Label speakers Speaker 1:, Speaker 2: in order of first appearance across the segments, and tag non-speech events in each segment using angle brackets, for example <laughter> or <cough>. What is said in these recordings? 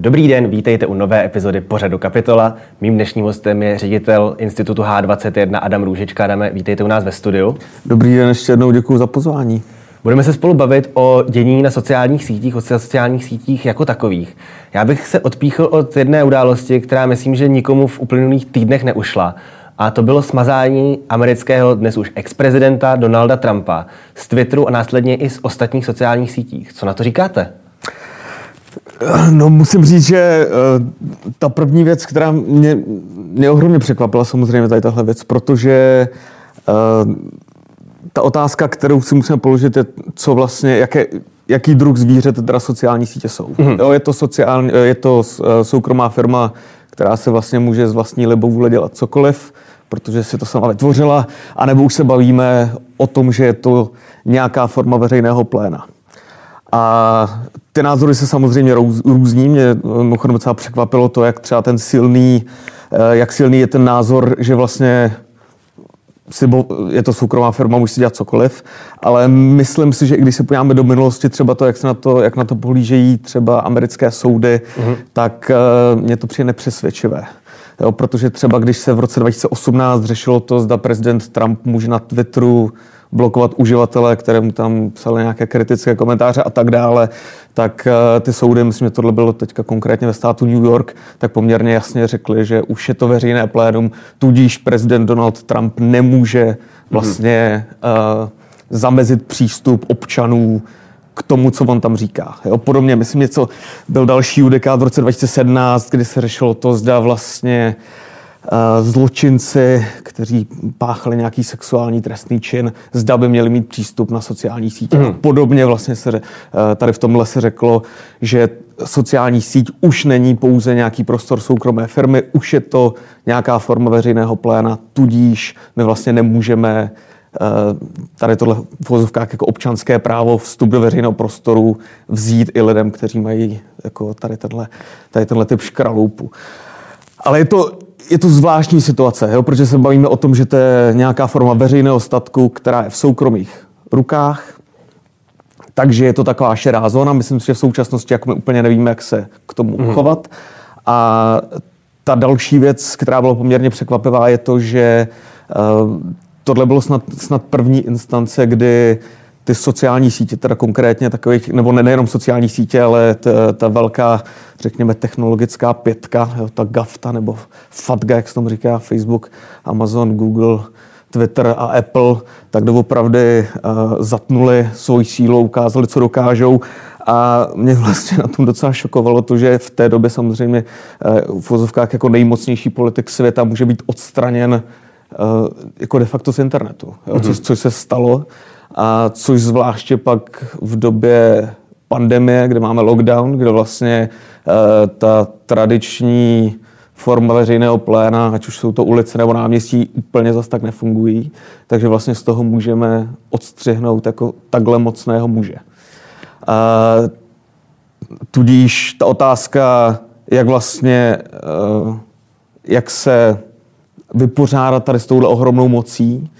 Speaker 1: Dobrý den, vítejte u nové epizody pořadu Kapitola. Mým dnešním hostem je ředitel Institutu H21 Adam Růžička. Adame, vítejte u nás ve studiu.
Speaker 2: Dobrý den, ještě jednou děkuji za pozvání.
Speaker 1: Budeme se spolu bavit o dění na sociálních sítích, o sociálních sítích jako takových. Já bych se odpíchl od jedné události, která myslím, že nikomu v uplynulých týdnech neušla. A to bylo smazání amerického dnes už ex-prezidenta Donalda Trumpa z Twitteru a následně i z ostatních sociálních sítích. Co na to říkáte?
Speaker 2: No musím říct, že uh, ta první věc, která mě, mě ohromně překvapila, samozřejmě tady tahle věc, protože uh, ta otázka, kterou si musíme položit, je, co vlastně, jaké, jaký druh zvířat teda sociální sítě jsou. Mm-hmm. Jo, je to, sociální, je to eh, soukromá firma, která se vlastně může z vlastní libovůle dělat cokoliv, protože si to sama vytvořila, anebo už se bavíme o tom, že je to nějaká forma veřejného pléna. A ty názory se samozřejmě různí. Mě mimochodem docela překvapilo to, jak třeba ten silný, eh, jak silný je ten názor, že vlastně si bo, je to soukromá firma, může si dělat cokoliv, ale myslím si, že i když se podíváme do minulosti, třeba to, jak, se na to, jak na to pohlížejí třeba americké soudy, mm-hmm. tak uh, mě to přijde nepřesvědčivé. Jo, protože třeba když se v roce 2018 řešilo to, zda prezident Trump může na Twitteru blokovat uživatele, kterému tam psali nějaké kritické komentáře a tak dále, tak uh, ty soudy, myslím, že tohle bylo teďka konkrétně ve státu New York, tak poměrně jasně řekli, že už je to veřejné plénum, tudíž prezident Donald Trump nemůže vlastně uh, zamezit přístup občanů k tomu, co on tam říká. Jo, podobně, myslím, něco byl další judikát v roce 2017, kdy se řešilo to, zda vlastně uh, Eh, zločinci, kteří páchali nějaký sexuální trestný čin, zda by měli mít přístup na sociální sítě. Mm. Podobně vlastně se eh, tady v tomhle se řeklo, že sociální síť už není pouze nějaký prostor soukromé firmy, už je to nějaká forma veřejného pléna, tudíž my vlastně nemůžeme eh, tady tohle v vozovkách jako občanské právo vstup do veřejného prostoru vzít i lidem, kteří mají jako tady tenhle, tady tenhle typ škraloupu. Ale je to je to zvláštní situace, jo, protože se bavíme o tom, že to je nějaká forma veřejného statku, která je v soukromých rukách, takže je to taková šerá zóna. Myslím si, že v současnosti jako my úplně nevíme, jak se k tomu mm. chovat. A ta další věc, která byla poměrně překvapivá, je to, že uh, tohle bylo snad, snad první instance, kdy ty sociální sítě, teda konkrétně takových, nebo ne, nejenom sociální sítě, ale ta, ta velká, řekněme, technologická pětka, jo, ta GAFTA nebo FATGA, jak se tomu říká, Facebook, Amazon, Google, Twitter a Apple, tak doopravdy uh, zatnuli svoji sílu, ukázali, co dokážou. A mě vlastně na tom docela šokovalo to, že v té době samozřejmě uh, v vozovkách jako nejmocnější politik světa může být odstraněn uh, jako de facto z internetu, jo, mm-hmm. což, což se stalo. A což zvláště pak v době pandemie, kde máme lockdown, kde vlastně e, ta tradiční forma veřejného pléna, ať už jsou to ulice nebo náměstí, úplně zas tak nefungují. Takže vlastně z toho můžeme odstřihnout jako takhle mocného muže. A, tudíž ta otázka, jak vlastně, e, jak se vypořádat tady s touhle ohromnou mocí,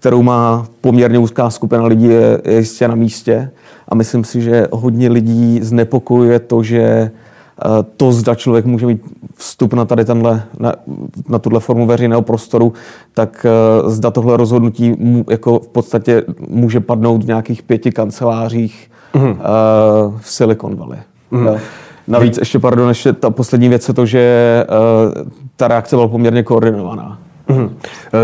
Speaker 2: kterou má poměrně úzká skupina lidí, je, je jistě na místě. A myslím si, že hodně lidí znepokojuje to, že eh, to, zda člověk může mít vstup na tady tenhle, na, na tuhle formu veřejného prostoru, tak eh, zda tohle rozhodnutí mu, jako v podstatě může padnout v nějakých pěti kancelářích mm. uh, v Silicon Valley. Mm. Navíc ještě, pardon, ještě ta poslední věc je to, že uh, ta reakce byla poměrně koordinovaná.
Speaker 1: Mm.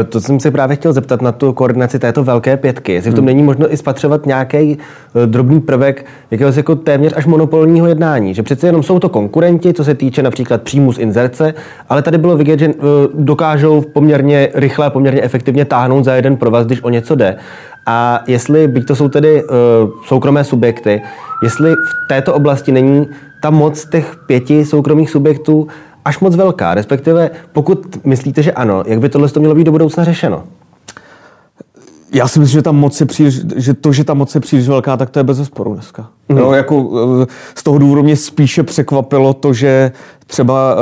Speaker 1: To jsem se právě chtěl zeptat na tu koordinaci této velké pětky. Jestli v tom mm. není možno i spatřovat nějaký eh, drobný prvek jakéhosi jako téměř až monopolního jednání. Že přece jenom jsou to konkurenti, co se týče například příjmu z inzerce, ale tady bylo vidět, že eh, dokážou poměrně rychle a poměrně efektivně táhnout za jeden provaz, když o něco jde. A jestli, byť to jsou tedy uh, soukromé subjekty, jestli v této oblasti není ta moc těch pěti soukromých subjektů až moc velká? Respektive, pokud myslíte, že ano, jak by tohle to mělo být do budoucna řešeno?
Speaker 2: Já si myslím, že ta moc je příliš, že to, že ta moc je příliš velká, tak to je bez zesporu dneska. Mm. Jo, jako, z toho důvodu mě spíše překvapilo to, že třeba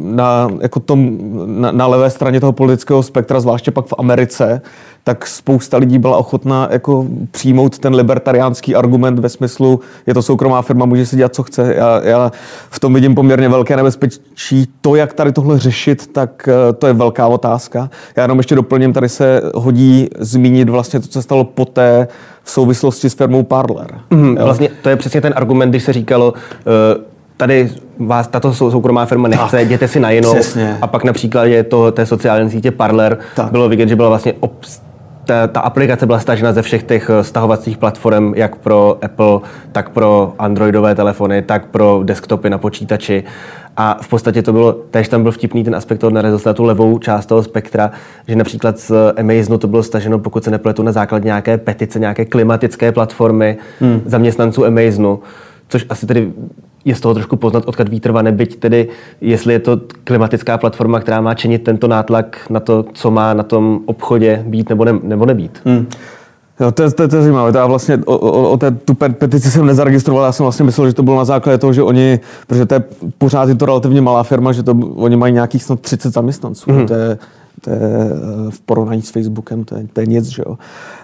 Speaker 2: na, jako tom, na, na levé straně toho politického spektra, zvláště pak v Americe, tak spousta lidí byla ochotná jako přijmout ten libertariánský argument ve smyslu, je to soukromá firma, může si dělat, co chce. Já, já v tom vidím poměrně velké nebezpečí. To, jak tady tohle řešit, tak eh, to je velká otázka. Já jenom ještě doplním, tady se hodí zmínit vlastně to, co se stalo poté v souvislosti s firmou Parler.
Speaker 1: Mm, vlastně to je přesně ten argument, když se říkalo, uh, tady vás tato soukromá firma nechce, tak, jděte si na jinou. Přesně. A pak na příkladě to, té sociální sítě Parler tak. bylo vidět, že byla vlastně obst ta, ta aplikace byla stažena ze všech těch eh, stahovacích platform, jak pro Apple, tak pro Androidové telefony, tak pro desktopy na počítači. A v podstatě to bylo, též tam byl vtipný ten aspekt toho narazil na tu levou část toho spektra, že například z Amazonu to bylo staženo, pokud se nepletu, na základě nějaké petice, nějaké klimatické platformy hmm. zaměstnanců Amazonu, což asi tedy je z toho trošku poznat, odkud vítr vane, byť tedy, jestli je to klimatická platforma, která má činit tento nátlak na to, co má na tom obchodě být nebo, ne, nebo nebýt. Hmm.
Speaker 2: Jo, to, je, to, to je zajímavé. Já vlastně o, o, o té, tu petici jsem nezaregistroval, já jsem vlastně myslel, že to bylo na základě toho, že oni, protože to je pořád je to relativně malá firma, že to, oni mají nějakých snad 30 zaměstnanců. Hmm. To je, to je eh, v porovnání s Facebookem, to je, to je nic, že jo.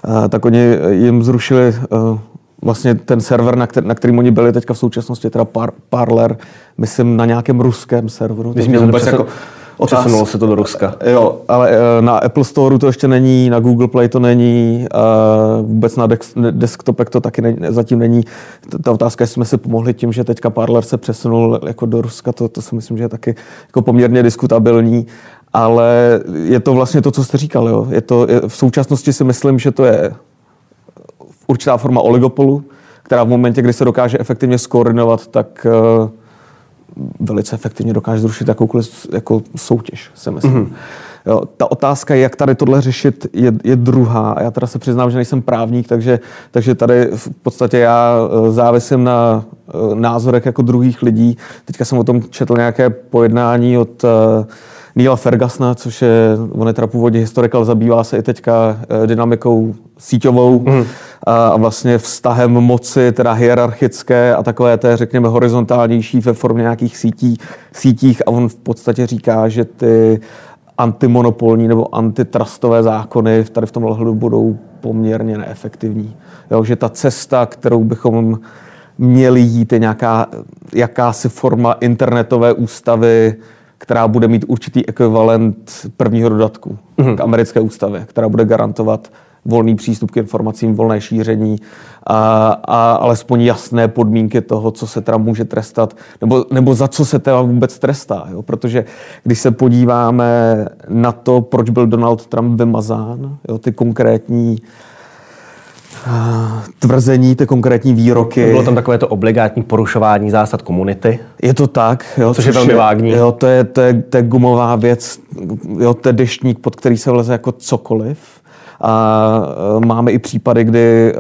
Speaker 2: A, tak oni jim zrušili uh, vlastně ten server, na, který, na kterým oni byli teďka v současnosti, teda par, Parler, myslím na nějakém ruském serveru.
Speaker 1: Myslím, že vůbec jako Přesunulo se to do Ruska.
Speaker 2: Jo, ale eh, na Apple Store to ještě není, na Google Play to není, vůbec na desktopek to taky ne, zatím není. Ta otázka, jestli jsme si pomohli tím, že teďka Parler se přesunul jako do Ruska, to, to si myslím, že je taky jako poměrně diskutabilní. Ale je to vlastně to, co jste říkal. Jo. Je to, je, v současnosti si myslím, že to je určitá forma oligopolu, která v momentě, kdy se dokáže efektivně skoordinovat, tak uh, velice efektivně dokáže zrušit jakoukoliv jako soutěž, se myslím. Mm-hmm. Jo, ta otázka, jak tady tohle řešit, je, je druhá. Já teda se přiznám, že nejsem právník, takže, takže tady v podstatě já eh, závisím na uh, názorech jako druhých lidí. Teďka jsem o tom četl nějaké pojednání od uh, Neila Fergusona, což je, on je teda původně historik, ale zabývá se i teďka dynamikou síťovou. Mm a vlastně vztahem moci, teda hierarchické a takové té, řekněme, horizontálnější ve formě nějakých sítí, sítích a on v podstatě říká, že ty antimonopolní nebo antitrustové zákony tady v tom ohledu budou poměrně neefektivní. Jo, že ta cesta, kterou bychom měli jít, je nějaká jakási forma internetové ústavy, která bude mít určitý ekvivalent prvního dodatku mm-hmm. k americké ústavě, která bude garantovat volný přístup k informacím, volné šíření a, a alespoň jasné podmínky toho, co se teda může trestat, nebo, nebo za co se teda vůbec trestá. Jo? Protože když se podíváme na to, proč byl Donald Trump vymazán, jo? ty konkrétní tvrzení, ty konkrétní výroky.
Speaker 1: Bylo tam takové to obligátní porušování zásad komunity.
Speaker 2: Je to tak.
Speaker 1: Jo, což, což je velmi vágní.
Speaker 2: Jo, to je, to, je, to je gumová věc, jo, to je deštník, pod který se vleze jako cokoliv. A e, máme i případy, kdy e,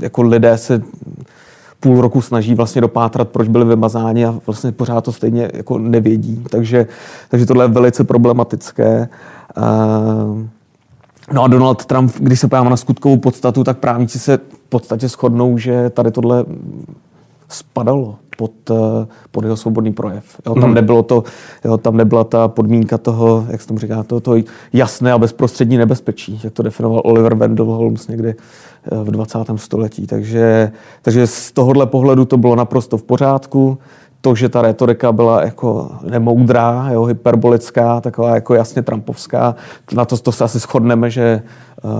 Speaker 2: jako lidé se půl roku snaží vlastně dopátrat, proč byli vymazáni a vlastně pořád to stejně jako nevědí. Takže, takže tohle je velice problematické. No a Donald Trump, když se podíváme na skutkovou podstatu, tak právníci se v podstatě shodnou, že tady tohle spadalo pod, eh, pod jeho svobodný projev. Jo, tam, mm. nebylo to, jo, tam nebyla ta podmínka toho, jak se tomu říká, to, to jasné a bezprostřední nebezpečí, jak to definoval Oliver Wendell Holmes někdy eh, v 20. století. Takže, takže z tohohle pohledu to bylo naprosto v pořádku. To, že ta retorika byla jako nemoudrá, jo, hyperbolická, taková jako jasně trumpovská, na to, to se asi shodneme, že uh,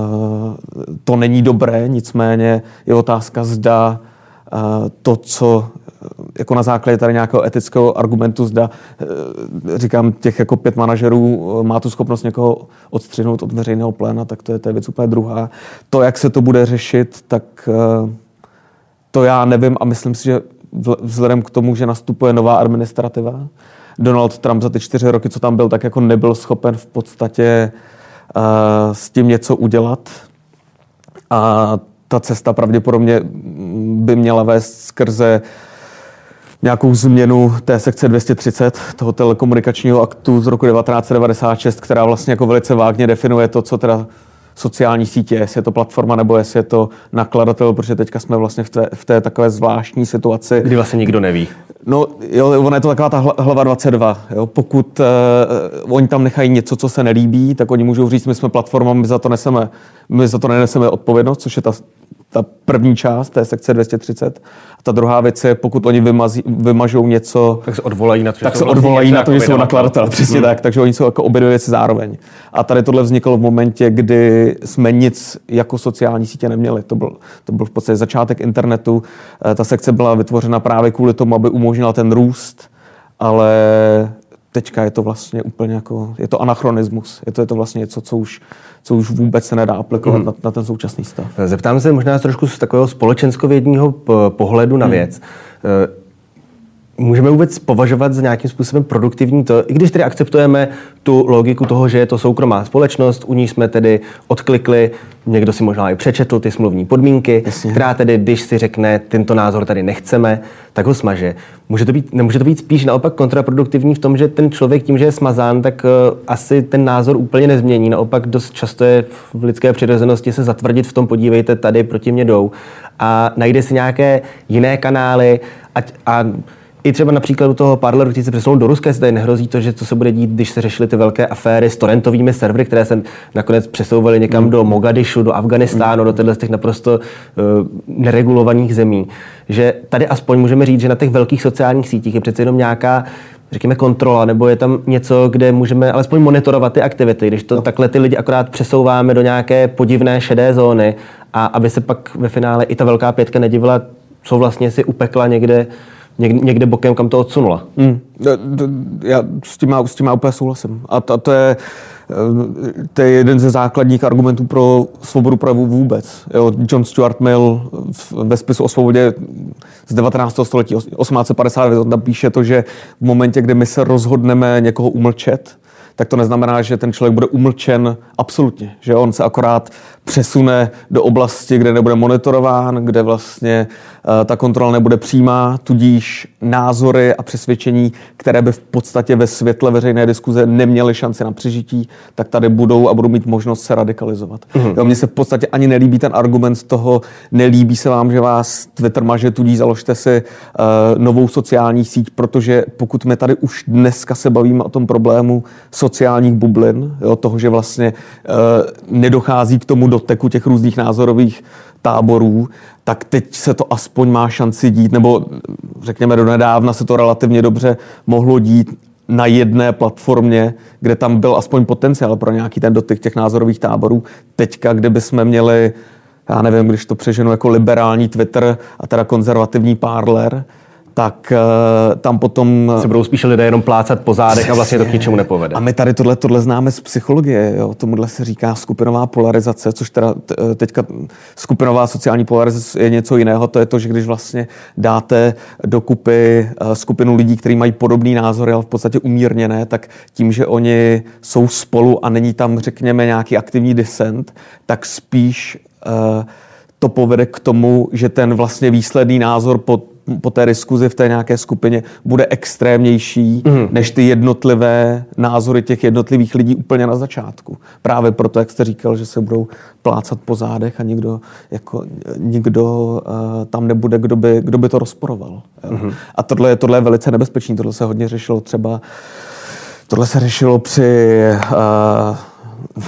Speaker 2: to není dobré, nicméně je otázka, zda uh, to, co jako na základě tady nějakého etického argumentu zda, eh, říkám, těch jako pět manažerů eh, má tu schopnost někoho odstřihnout od veřejného pléna, tak to je, to je věc úplně druhá. To, jak se to bude řešit, tak eh, to já nevím a myslím si, že vzhledem k tomu, že nastupuje nová administrativa, Donald Trump za ty čtyři roky, co tam byl, tak jako nebyl schopen v podstatě uh, s tím něco udělat. A ta cesta pravděpodobně by měla vést skrze nějakou změnu té sekce 230 toho telekomunikačního aktu z roku 1996, která vlastně jako velice vágně definuje to, co teda sociální sítě, jestli je to platforma nebo jestli je to nakladatel, protože teďka jsme vlastně v té, v té takové zvláštní situaci.
Speaker 1: Kdy vlastně nikdo neví.
Speaker 2: No, jo, ono je to taková ta hlava 22. Jo. Pokud uh, oni tam nechají něco, co se nelíbí, tak oni můžou říct, my jsme platforma, my za to neseme, my za to neneseme odpovědnost, což je ta ta první část té sekce 230. A ta druhá věc je, pokud oni vymazí, vymažou něco,
Speaker 1: tak se odvolají na to,
Speaker 2: že, tak se odvolají na to, že jsou nakladatel. Přesně hmm. tak, takže oni jsou jako obě věci zároveň. A tady tohle vzniklo v momentě, kdy jsme nic jako sociální sítě neměli. To byl, to byl v podstatě začátek internetu. Eh, ta sekce byla vytvořena právě kvůli tomu, aby umožnila ten růst, ale teďka je to vlastně úplně jako, je to anachronismus. Je to, je to vlastně něco, co už, co už vůbec se nedá aplikovat mm. na, na ten současný stav.
Speaker 1: Zeptám se možná trošku z takového společenskovědního pohledu na hmm. věc. Mm můžeme vůbec považovat za nějakým způsobem produktivní to, i když tedy akceptujeme tu logiku toho, že je to soukromá společnost, u ní jsme tedy odklikli, někdo si možná i přečetl ty smluvní podmínky, Jasně. která tedy, když si řekne, tento názor tady nechceme, tak ho smaže. Může to být, nemůže to být spíš naopak kontraproduktivní v tom, že ten člověk tím, že je smazán, tak uh, asi ten názor úplně nezmění. Naopak dost často je v lidské přirozenosti se zatvrdit v tom, podívejte, tady proti mě jdou a najde si nějaké jiné kanály ať, a i třeba například u toho Parleru, který se přesunul do Ruska, se tady nehrozí to, že co se bude dít, když se řešily ty velké aféry s torrentovými servery, které se nakonec přesouvaly někam mm. do Mogadišu, do Afganistánu, mm. do těchto těch naprosto uh, neregulovaných zemí. Že tady aspoň můžeme říct, že na těch velkých sociálních sítích je přece jenom nějaká řekněme, kontrola, nebo je tam něco, kde můžeme alespoň monitorovat ty aktivity, když to no. takhle ty lidi akorát přesouváme do nějaké podivné šedé zóny a aby se pak ve finále i ta velká pětka nedivila, co vlastně si upekla někde někde, někde bokem, kam to odsunula. Mm.
Speaker 2: Já s tím, s tím úplně souhlasím. A to, to je eh, to je jeden ze základních argumentů pro svobodu projevu vůbec. Jo, John Stuart Mill ve spisu o svobodě z 19. století 1859 tam píše to, že v momentě, kdy my se rozhodneme někoho umlčet, tak to neznamená, že ten člověk bude umlčen absolutně. Že on se akorát přesune do oblasti, kde nebude monitorován, kde vlastně uh, ta kontrola nebude přímá, tudíž názory a přesvědčení, které by v podstatě ve světle veřejné diskuze neměly šanci na přežití, tak tady budou a budou mít možnost se radikalizovat. Mm-hmm. Jo, mně se v podstatě ani nelíbí ten argument toho, nelíbí se vám, že vás Twitter maže, tudíž založte si uh, novou sociální síť, protože pokud my tady už dneska se bavíme o tom problému sociálních bublin, jo, toho, že vlastně uh, nedochází k tomu doteku těch různých názorových táborů, tak teď se to aspoň má šanci dít, nebo řekněme do nedávna se to relativně dobře mohlo dít na jedné platformě, kde tam byl aspoň potenciál pro nějaký ten dotyk těch názorových táborů. Teďka, kdyby jsme měli, já nevím, když to přeženu jako liberální Twitter a teda konzervativní Parler, tak uh, tam potom...
Speaker 1: Se budou spíše lidé jenom plácat po zádech a vlastně to k ničemu nepovede.
Speaker 2: A my tady tohle, tohle známe z psychologie. Jo? Tomuhle se říká skupinová polarizace, což teda eh, teďka skupinová sociální polarizace je něco jiného. To je to, že když vlastně dáte dokupy uh, skupinu lidí, kteří mají podobný názory, ale v podstatě umírněné, tak tím, že oni jsou spolu a není tam, řekněme, nějaký aktivní disent, tak spíš uh, to povede k tomu, že ten vlastně výsledný názor pod po té diskuzi v té nějaké skupině bude extrémnější mm. než ty jednotlivé názory těch jednotlivých lidí úplně na začátku. Právě proto, jak jste říkal, že se budou plácat po zádech a nikdo, jako, nikdo uh, tam nebude, kdo by, kdo by to rozporoval. Mm. A tohle, tohle je velice nebezpečné. Tohle se hodně řešilo třeba Tohle se řešilo při uh,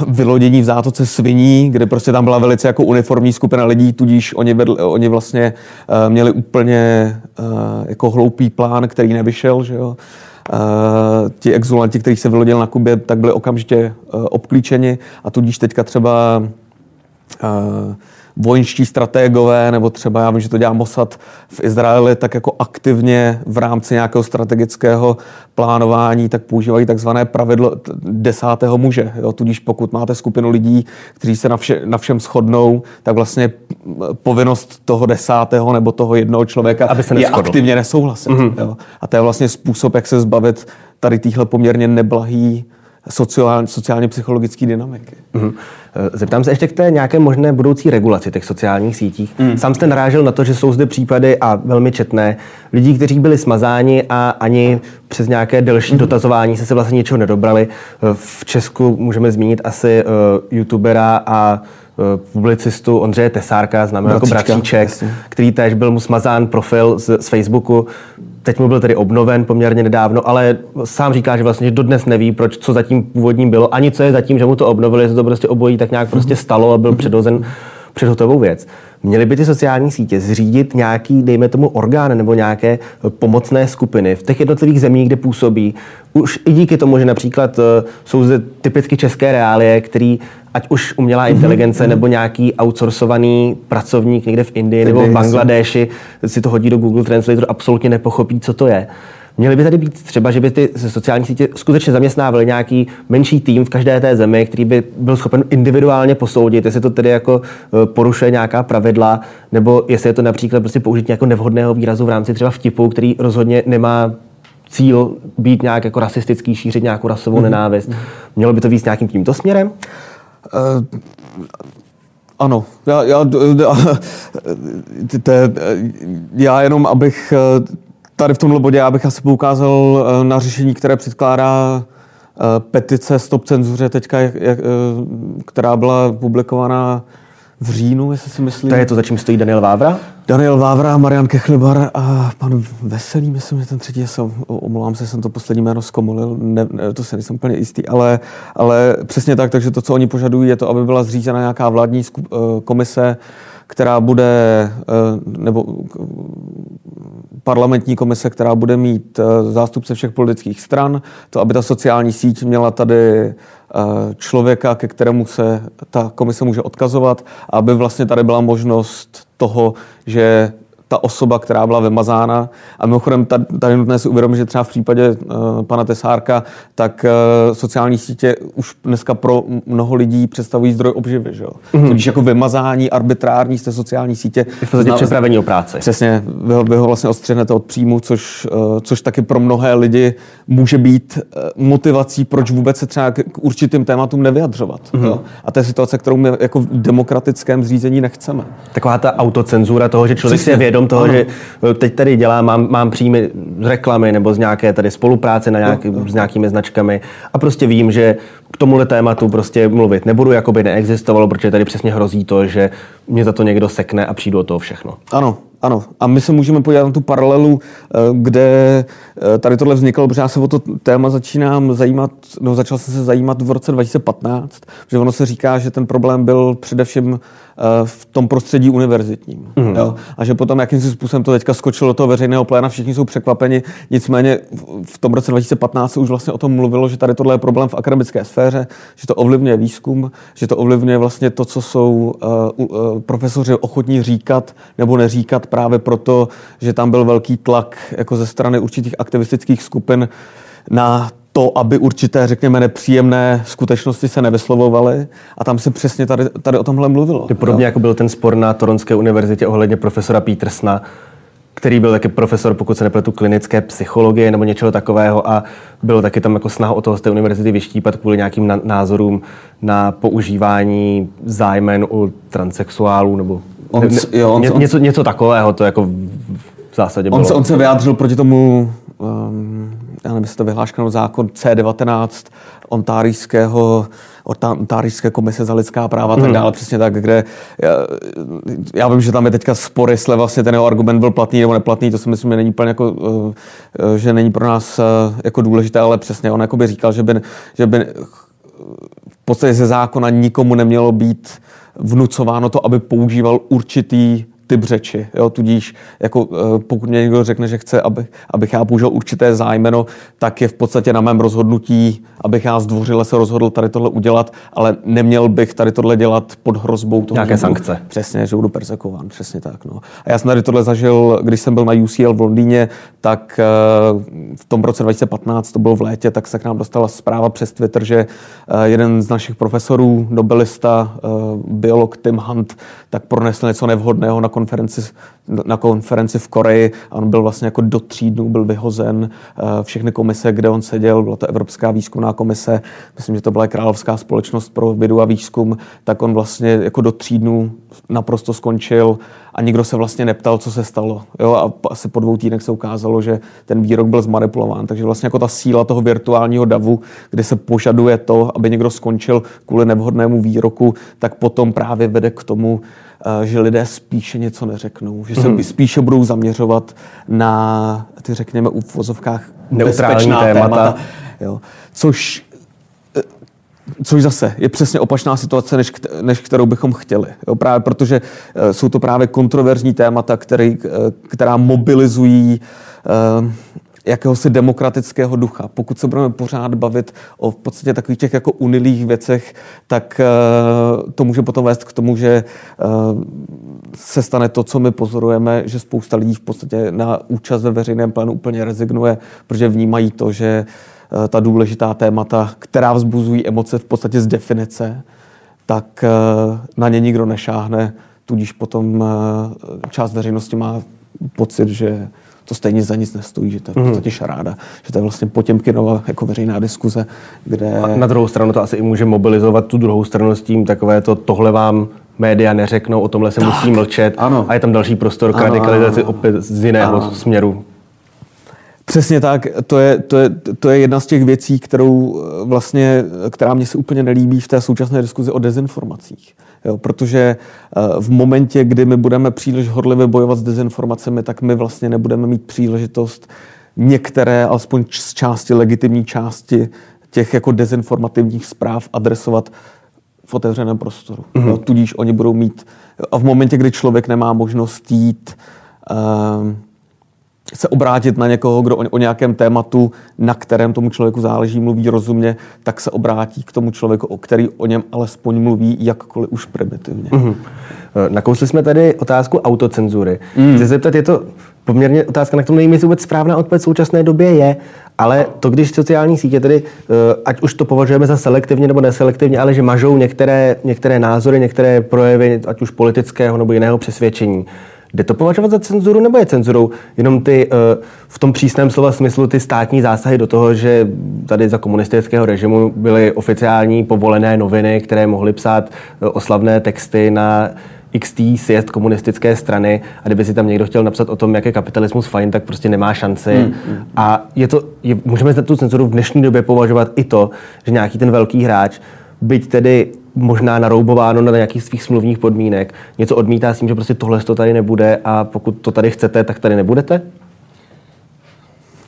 Speaker 2: vylodění v zátoce sviní, kde prostě tam byla velice jako uniformní skupina lidí, tudíž oni, vedli, oni vlastně uh, měli úplně uh, jako hloupý plán, který nevyšel, že jo. Uh, ti exulanti, kteří se vylodili na Kubě, tak byli okamžitě uh, obklíčeni a tudíž teďka třeba uh, vojenští strategové, nebo třeba já vím, že to dělá Mossad v Izraeli, tak jako aktivně v rámci nějakého strategického plánování, tak používají takzvané pravidlo desátého muže. Jo? Tudíž pokud máte skupinu lidí, kteří se na, vše, na všem shodnou, tak vlastně povinnost toho desátého nebo toho jednoho člověka Aby se je aktivně nesouhlasit. Mm-hmm. Jo? A to je vlastně způsob, jak se zbavit tady téhle poměrně neblahý sociálně, sociálně psychologický dynamiky. Mm-hmm.
Speaker 1: Zeptám se ještě k té nějaké možné budoucí regulaci těch sociálních sítích. Mm. Sám jste narážel na to, že jsou zde případy a velmi četné lidí, kteří byli smazáni a ani přes nějaké delší mm. dotazování se se vlastně ničeho nedobrali. V Česku můžeme zmínit asi uh, youtubera a publicistu Ondřeje Tesárka, známe jako Bratříček, jasně. který též byl mu smazán profil z, z Facebooku. Teď mu byl tedy obnoven poměrně nedávno, ale sám říká, že vlastně že dodnes neví, proč, co zatím původním bylo, ani co je zatím, že mu to obnovili, že se to prostě obojí tak nějak prostě stalo a byl předhozen před hotovou věc. Měly by ty sociální sítě zřídit nějaký, dejme tomu, orgán nebo nějaké pomocné skupiny v těch jednotlivých zemích, kde působí. Už i díky tomu, že například eh, jsou zde typicky české reálie, který ať už umělá mm-hmm. inteligence nebo nějaký outsourcovaný pracovník někde v Indii nebo v Bangladeši si to hodí do Google Translator, absolutně nepochopí, co to je. Měly by tady být třeba, že by ty sociální sítě skutečně zaměstnávaly nějaký menší tým v každé té zemi, který by byl schopen individuálně posoudit, jestli to tedy jako e, porušuje nějaká pravidla, nebo jestli je to například prostě použít nějakého nevhodného výrazu v rámci třeba vtipu, který rozhodně nemá cíl být nějak jako rasistický, šířit nějakou rasovou mm-hmm. nenávist. Mělo by to víc nějakým tímto směrem? Uh,
Speaker 2: ano, já, já, <laughs> já jenom abych tady v tomhle bodě já bych asi poukázal eh, na řešení, které předkládá eh, petice Stop cenzuře teďka, jak, eh, která byla publikovaná v říjnu, jestli si myslím.
Speaker 1: To je to, za čím stojí Daniel Vávra?
Speaker 2: Daniel Vávra, Marian Kechlibar a pan Veselý, myslím, že ten třetí, jsem, omlouvám se, jsem to poslední jméno zkomolil, ne, ne, to se nejsem úplně jistý, ale, ale přesně tak, takže to, co oni požadují, je to, aby byla zřízena nějaká vládní komise, která bude, nebo parlamentní komise, která bude mít eh, zástupce všech politických stran, to, aby ta sociální síť měla tady eh, člověka, ke kterému se ta komise může odkazovat, aby vlastně tady byla možnost toho, že ta osoba, která byla vymazána. A mimochodem tady, nutné si uvědomit, že třeba v případě uh, pana Tesárka, tak uh, sociální sítě už dneska pro mnoho lidí představují zdroj obživy. Že jo? Mm-hmm. Tudíž jako vymazání arbitrární z té sociální sítě.
Speaker 1: V podstatě připravení o práci.
Speaker 2: Přesně, vy ho, vy ho vlastně odstřihnete od příjmu, což, uh, což taky pro mnohé lidi může být uh, motivací, proč vůbec se třeba k, k určitým tématům nevyjadřovat. Mm-hmm. Jo? A to je situace, kterou my jako v demokratickém zřízení nechceme.
Speaker 1: Taková ta autocenzura toho, že člověk Přesně. si je vědom toho, ano. že eh, teď tady dělám, mám, mám příjmy z reklamy nebo z nějaké tady spolupráce na nějaký, no, s nějakými značkami a prostě vím, že k tomuhle tématu prostě mluvit nebudu, jako by neexistovalo, protože tady přesně hrozí to, že mě za to někdo sekne a přijdu o toho všechno.
Speaker 2: Ano, ano, a my se můžeme podívat na tu paralelu, eh, kde eh, tady tohle vzniklo, protože já se o to téma začínám zajímat, no začal jsem se zajímat v roce 2015, že ono se říká, že ten problém byl především eh, v tom prostředí univerzitním. Mm. Jo? A že potom jakýmsi způsobem to teďka skočilo do toho veřejného pléna, všichni jsou překvapeni. Nicméně v tom roce 2015 už vlastně o tom mluvilo, že tady tohle je problém v akademické sféře, že to ovlivňuje výzkum, že to ovlivňuje vlastně to, co jsou uh, uh, profesoři ochotní říkat nebo neříkat právě proto, že tam byl velký tlak jako ze strany určitých aktivistických skupin na to, aby určité, řekněme, nepříjemné skutečnosti se nevyslovovaly. A tam se přesně tady, tady o tomhle mluvilo.
Speaker 1: Je podobně jo? jako byl ten spor na Toronské univerzitě ohledně profesora Petersna, který byl taky profesor, pokud se nepletu, klinické psychologie nebo něčeho takového a bylo taky tam jako snaha o toho z té univerzity vyštípat kvůli nějakým názorům na používání zájmen u transexuálů nebo on, ne, jo, on, ně, on, něco, něco takového to jako v zásadě bylo.
Speaker 2: On se, on se vyjádřil proti tomu, um, já nevím, jestli to vyhláška zákon C19 ontárijského ontárijské komise za lidská práva a tak hmm. dále, přesně tak, kde já, já vím, že tam je teďka spory, jestli vlastně ten jeho argument byl platný nebo neplatný, to si myslím, že není úplně jako, eh, že není pro nás eh, jako důležité, ale přesně on jako by říkal, že by, že by v podstatě ze zákona nikomu nemělo být vnucováno to, aby používal určitý typ řeči. Jo? Tudíž jako, eh, pokud mě někdo řekne, že chce, aby, abych já použil určité zájmeno, tak je v podstatě na mém rozhodnutí, abych já zdvořile se rozhodl tady tohle udělat, ale neměl bych tady tohle dělat pod hrozbou toho,
Speaker 1: Nějaké sankce.
Speaker 2: Budu, přesně, že budu persekován. Přesně tak. No. A já jsem tady tohle zažil, když jsem byl na UCL v Londýně, tak eh, v tom roce 2015, to bylo v létě, tak se k nám dostala zpráva přes Twitter, že eh, jeden z našich profesorů, nobelista, biolog Tim Hunt, tak pronesl něco nevhodného na konferenci, na konferenci v Koreji a on byl vlastně jako do tří dnů byl vyhozen všechny komise, kde on seděl, byla to Evropská výzkumná komise, myslím, že to byla Královská společnost pro vědu a výzkum, tak on vlastně jako do tří dnů naprosto skončil a nikdo se vlastně neptal, co se stalo. Jo? A asi po dvou týdnech se ukázalo, že ten výrok byl zmanipulován. Takže vlastně jako ta síla toho virtuálního davu, kde se požaduje to, aby někdo skončil kvůli nevhodnému výroku, tak potom právě vede k tomu, eh, že lidé spíše něco neřeknou, že se mm. spíše budou zaměřovat na ty, řekněme, v vozovkách
Speaker 1: neutrální témata. témata
Speaker 2: jo. Což Což zase je přesně opačná situace, než, než kterou bychom chtěli. Jo, právě protože uh, jsou to právě kontroverzní témata, který, která mobilizují jakéhosi demokratického ducha. Pokud se budeme pořád bavit o v podstatě takových těch jako unilých věcech, tak uh, to může potom vést k tomu, že uh, se stane to, co my pozorujeme, že spousta lidí v podstatě na účast ve veřejném plánu úplně rezignuje, protože vnímají to, že Eh, ta důležitá témata, která vzbuzují emoce v podstatě z definice, tak eh, na ně nikdo nešáhne, tudíž potom eh, část veřejnosti má pocit, že to stejně za nic nestojí, že to je v mhm. podstatě šaráda, že to je vlastně Potěmkinova jako veřejná diskuze, kde...
Speaker 1: A na druhou stranu to asi i může mobilizovat tu druhou stranu s tím takové to, tohle vám média neřeknou, o tomhle se tak, musí mlčet ano. a je tam další prostor k radikalizaci opět z jiného ano. směru.
Speaker 2: Přesně tak, to je, to, je, to je jedna z těch věcí, kterou eh, vlastně, která mě se úplně nelíbí v té současné diskuzi o dezinformacích. Jo, protože eh, v momentě, kdy my budeme příliš horlivě bojovat s dezinformacemi, tak my vlastně nebudeme mít příležitost některé, alespoň z části, legitimní části těch jako dezinformativních zpráv adresovat v otevřeném prostoru. Mm-hmm. Jo, tudíž oni budou mít, a v momentě, kdy člověk nemá možnost jít uh, se obrátit na někoho, kdo o, o nějakém tématu, na kterém tomu člověku záleží, mluví rozumně, tak se obrátí k tomu člověku, o který o něm alespoň mluví jakkoliv už primitivně. Mm-hmm.
Speaker 1: Nakousli jsme tady otázku autocenzury. Mm. Chci zeptat, je to poměrně otázka, na kterou nevím, jestli vůbec správná odpověď v současné době je, ale to, když sociální sítě, tedy eh, ať už to považujeme za selektivně nebo neselektivně, ale že mažou některé, některé názory, některé projevy, ať už politického nebo jiného přesvědčení, Jde to považovat za cenzuru nebo je cenzurou jenom ty eh, v tom přísném slova smyslu ty státní zásahy do toho, že tady za komunistického režimu byly oficiální povolené noviny, které mohly psát eh, oslavné texty na XT sjezd komunistické strany a kdyby si tam někdo chtěl napsat o tom, jak je kapitalismus fajn, tak prostě nemá šanci. Hmm, hmm. A je to, je, můžeme tu cenzuru v dnešní době považovat i to, že nějaký ten velký hráč, byť tedy možná naroubováno na nějakých svých smluvních podmínek, něco odmítá s tím, že prostě tohle to tady nebude a pokud to tady chcete, tak tady nebudete?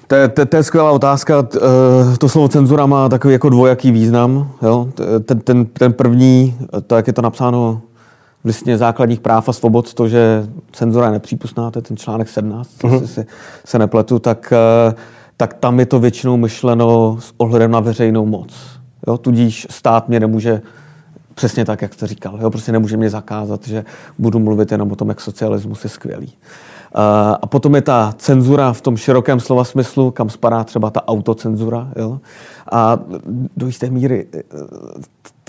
Speaker 2: To je, to, to je skvělá otázka. Eh, to slovo cenzura má takový jako dvojaký význam. Jo? Ten, ten, ten první, to, jak je to napsáno v listině základních práv a svobod, to, že cenzura je nepřípustná, to je ten článek 17, uh-huh. si se nepletu, tak, eh, tak tam je to většinou myšleno s ohledem na veřejnou moc. Jo? Tudíž stát mě nemůže Přesně tak, jak jste říkal. Jo? Prostě nemůže mě zakázat, že budu mluvit jenom o tom, jak socialismus je skvělý. Uh, a potom je ta cenzura v tom širokém slova smyslu, kam spadá třeba ta autocenzura. Jo? A do jisté míry eh,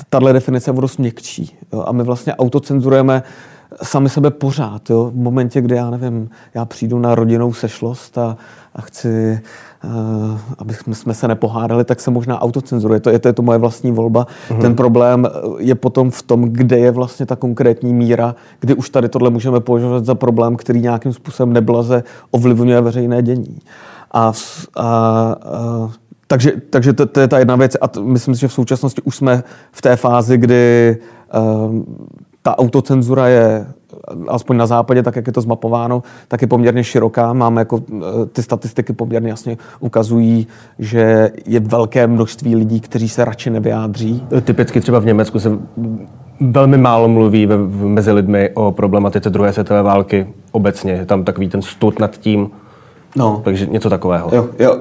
Speaker 2: tahle definice je dost měkčí. Jo? A my vlastně autocenzurujeme sami sebe pořád. Jo? V momentě, kdy já nevím, já přijdu na rodinnou sešlost a, a chci Uh, aby jsme se nepohádali, tak se možná autocenzuruje. To je to, je to moje vlastní volba. Uh-huh. Ten problém eh, je potom v tom, kde je vlastně ta konkrétní míra, kdy už tady tohle můžeme považovat za problém, který nějakým způsobem neblaze ovlivňuje veřejné dění. A, a, a takže, takže to, to je ta jedna věc a t, myslím si, že v současnosti už jsme v té fázi, kdy uh, ta autocenzura je aspoň na západě, tak jak je to zmapováno, tak je poměrně široká. Máme jako eh, ty statistiky poměrně jasně ukazují, že je velké množství lidí, kteří se radši nevyjádří.
Speaker 1: Typicky třeba v Německu se velmi málo mluví ve, mezi lidmi o problematice druhé světové války obecně. Je tam takový ten stud nad tím, No. Takže něco takového.
Speaker 2: Jo, jo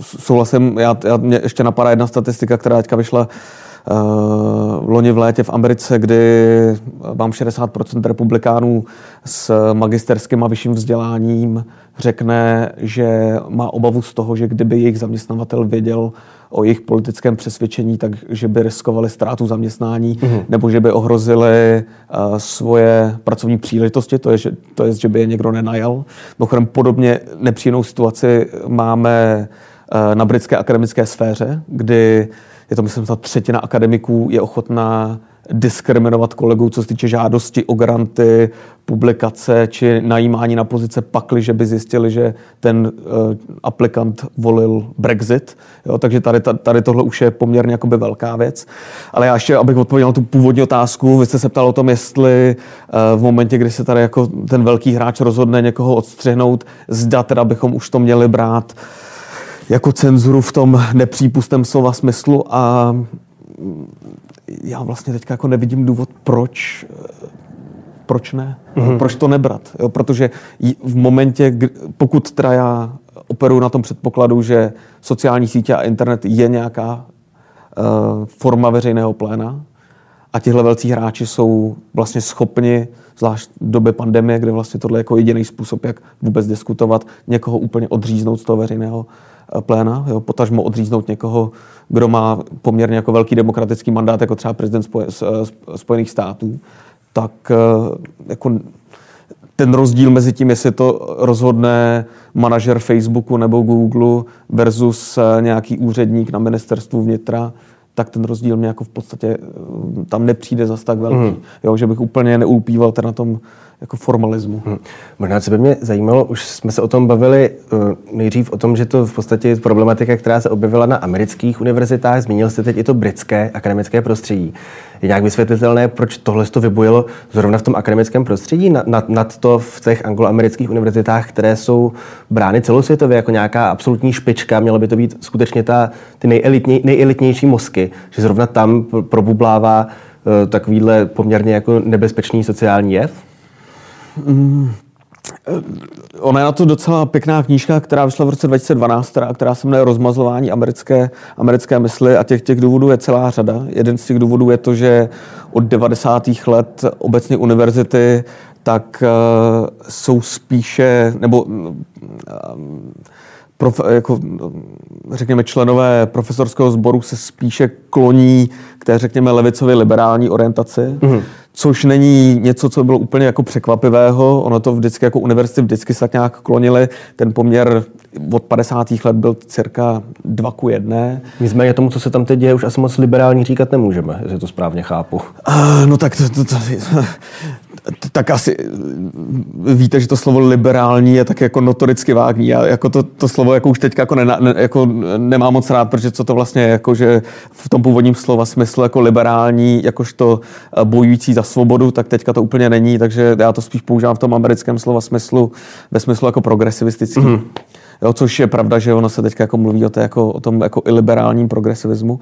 Speaker 2: souhlasím. Já, já, mě ještě napadá jedna statistika, která teďka vyšla v eh, loni v létě v Americe, kdy vám 60% republikánů s magisterským a vyšším vzděláním řekne, že má obavu z toho, že kdyby jejich zaměstnavatel věděl o jejich politickém přesvědčení, takže by riskovali ztrátu zaměstnání mm-hmm. nebo že by ohrozili uh, svoje pracovní příležitosti, to je, že, to je, že by je někdo nenajal. Mimochodem podobně nepříjemnou situaci máme uh, na britské akademické sféře, kdy je to, myslím, ta třetina akademiků je ochotná diskriminovat kolegů, co se týče žádosti o granty, publikace či najímání na pozice pakli, že by zjistili, že ten uh, aplikant volil Brexit. Jo, takže tady, tady tohle už je poměrně jakoby velká věc. Ale já ještě, abych odpověděl na tu původní otázku, vy jste se ptal o tom, jestli uh, v momentě, kdy se tady jako ten velký hráč rozhodne někoho odstřihnout, zda teda bychom už to měli brát jako cenzuru v tom nepřípustném slova smyslu a já vlastně teďka jako nevidím důvod, proč proč ne? Mm-hmm. Proč to nebrat? Jo, protože v momentě, pokud teda já operuji na tom předpokladu, že sociální sítě a internet je nějaká uh, forma veřejného pléna a tihle velcí hráči jsou vlastně schopni, zvlášť v době pandemie, kde vlastně tohle je jako jediný způsob, jak vůbec diskutovat, někoho úplně odříznout z toho veřejného pléna, jo, potažmo odříznout někoho, kdo má poměrně jako velký demokratický mandát, jako třeba prezident spoje, eh, Spojených států, tak eh, jako ten rozdíl mezi tím, jestli to rozhodne manažer Facebooku nebo Google versus nějaký úředník na ministerstvu vnitra, tak ten rozdíl mě jako v podstatě tam nepřijde zas tak velký. Mm. Jo, že bych úplně neulpíval na tom jako formalismu. Hmm.
Speaker 1: Možná, co by mě zajímalo, už jsme se o tom bavili uh, nejdřív o tom, že to v podstatě je problematika, která se objevila na amerických univerzitách. Zmínil jste teď i to britské akademické prostředí. Je nějak vysvětlitelné, proč tohle to vybojilo zrovna v tom akademickém prostředí, nad, nad to v těch angloamerických univerzitách, které jsou brány celosvětově jako nějaká absolutní špička, mělo by to být skutečně ta, ty nejelitněj, nejelitnější mozky, že zrovna tam probublává uh, takovýhle poměrně jako nebezpečný sociální jev?
Speaker 2: Mm, ona je na to docela pěkná knížka, která vyšla v roce 2012, která, která se jmenuje Rozmazlování americké, americké mysli a těch, těch důvodů je celá řada. Jeden z těch důvodů je to, že od 90. let obecně univerzity tak uh, jsou spíše, nebo uh, prof, jako, řekněme, členové profesorského sboru se spíše kloní k té, řekněme, levicově liberální orientaci. Mm-hmm což není něco, co bylo úplně jako překvapivého. Ono to vždycky jako univerzity vždycky se tak nějak klonili. Ten poměr od 50. let byl cirka 2 ku 1.
Speaker 1: Nicméně tomu, co se tam teď děje, už asi moc liberální říkat nemůžeme, jestli to správně chápu.
Speaker 2: Uh, no tak to, to, to, tak asi víte, že to slovo liberální je tak jako notoricky vágní. Já jako to, to slovo jako už teď jako, ne, ne, jako nemám moc rád, protože co to vlastně je, jako, že v tom původním slova smyslu jako liberální, jakožto eh, bojující za svobodu, tak teďka to úplně není, takže já to spíš používám v tom americkém slova smyslu, ve smyslu jako progresivistický. Mm-hmm. Jo, což je pravda, že ono se teďka jako mluví o, té, jako, o tom jako iliberálním progresivismu.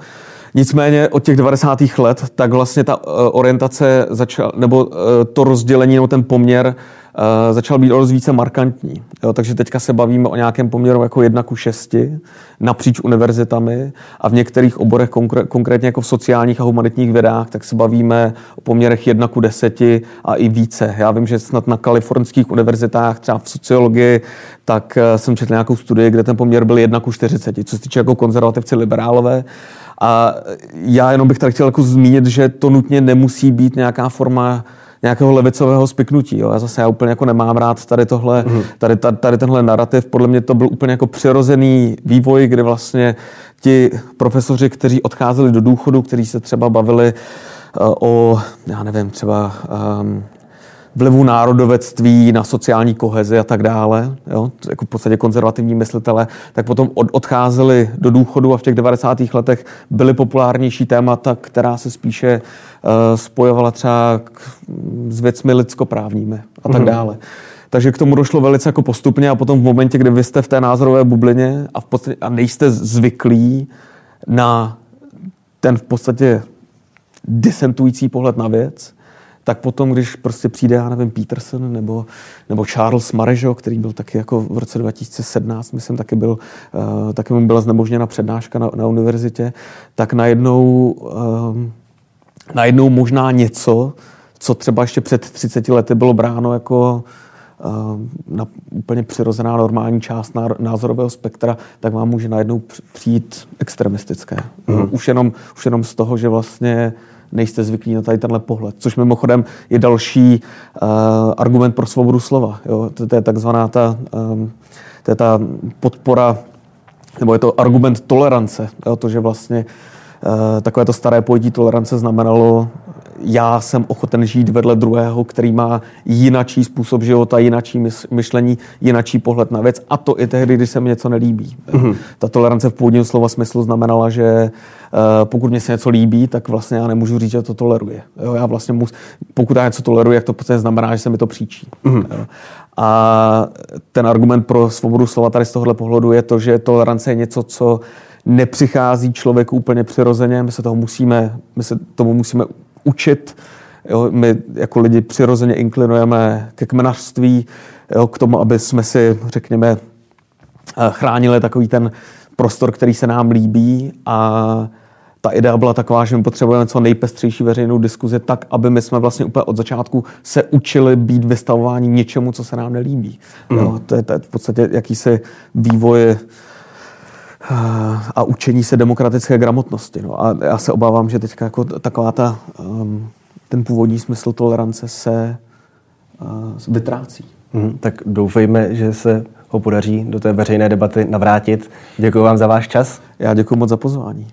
Speaker 2: Nicméně od těch 90. let tak vlastně ta uh, orientace začala, nebo uh, to rozdělení nebo ten poměr uh, začal být o více markantní. Jo, takže teďka se bavíme o nějakém poměru jako 1 ku 6 napříč univerzitami a v některých oborech, konkr- konkrétně jako v sociálních a humanitních vědách, tak se bavíme o poměrech 1 ku 10 a i více. Já vím, že snad na kalifornských univerzitách, třeba v sociologii, tak jsem četl nějakou studii, kde ten poměr byl 1 ku 40, co se týče jako konzervativci liberálové. A já jenom bych tady chtěl jako zmínit, že to nutně nemusí být nějaká forma nějakého levicového spiknutí. Jo. Já zase já úplně jako nemám rád tady tohle, mm. tady, tady, tady tenhle narrativ. Podle mě to byl úplně jako přirozený vývoj, kdy vlastně ti profesoři, kteří odcházeli do důchodu, kteří se třeba bavili uh, o, já nevím, třeba um, vlivu národovectví na sociální kohezi a tak dále, jo, jako v podstatě konzervativní myslitele, tak potom od, odcházeli do důchodu a v těch 90. letech byly populárnější témata, která se spíše uh, spojovala třeba k, s věcmi lidskoprávními a tak mm-hmm. dále. Takže k tomu došlo velice jako postupně a potom v momentě, kdy vy jste v té názorové bublině a, v podstatě, a nejste zvyklí na ten v podstatě disentující pohled na věc, tak potom, když prostě přijde, já nevím, Peterson nebo, nebo Charles Marejo, který byl taky jako v roce 2017, myslím, taky, byl, uh, taky mu byla znemožněna přednáška na, na univerzitě, tak najednou, uh, najednou možná něco, co třeba ještě před 30 lety bylo bráno jako na úplně přirozená normální část názorového spektra, tak vám může najednou přijít extremistické. Mm. Už, jenom, už jenom z toho, že vlastně nejste zvyklí na tady tenhle pohled. Což mimochodem je další uh, argument pro svobodu slova. Jo? To, to je takzvaná ta, um, to je ta podpora, nebo je to argument tolerance. Jo? To, že vlastně uh, takové to staré pojetí tolerance znamenalo já jsem ochoten žít vedle druhého, který má jinačí způsob života, jinačí myšlení, jinačí pohled na věc a to i tehdy, když se mi něco nelíbí. Mm-hmm. Ta tolerance v původním slova smyslu znamenala, že uh, pokud mě se něco líbí, tak vlastně já nemůžu říct, že to toleruje. Jo, já vlastně mus, pokud já něco toleruji, tak to prostě znamená, že se mi to příčí. Mm-hmm. Jo. A ten argument pro svobodu slova tady z tohohle pohledu je to, že tolerance je něco, co nepřichází člověku úplně přirozeně, my se toho musíme, my se tomu musíme učit. Jo, my jako lidi přirozeně inklinujeme ke kmenařství, jo, k tomu, aby jsme si, řekněme, eh, chránili takový ten prostor, který se nám líbí a ta idea byla taková, že my potřebujeme co nejpestřejší veřejnou diskuzi tak, aby my jsme vlastně úplně od začátku se učili být vystavováni něčemu, co se nám nelíbí. Mm. Jo, to, je, to je v podstatě jakýsi vývoj a učení se demokratické gramotnosti. No. A já se obávám, že teďka jako taková ta, um, ten původní smysl tolerance se uh, vytrácí.
Speaker 1: Hmm, tak doufejme, že se ho podaří do té veřejné debaty navrátit. Děkuji vám za váš čas.
Speaker 2: Já děkuji moc za pozvání.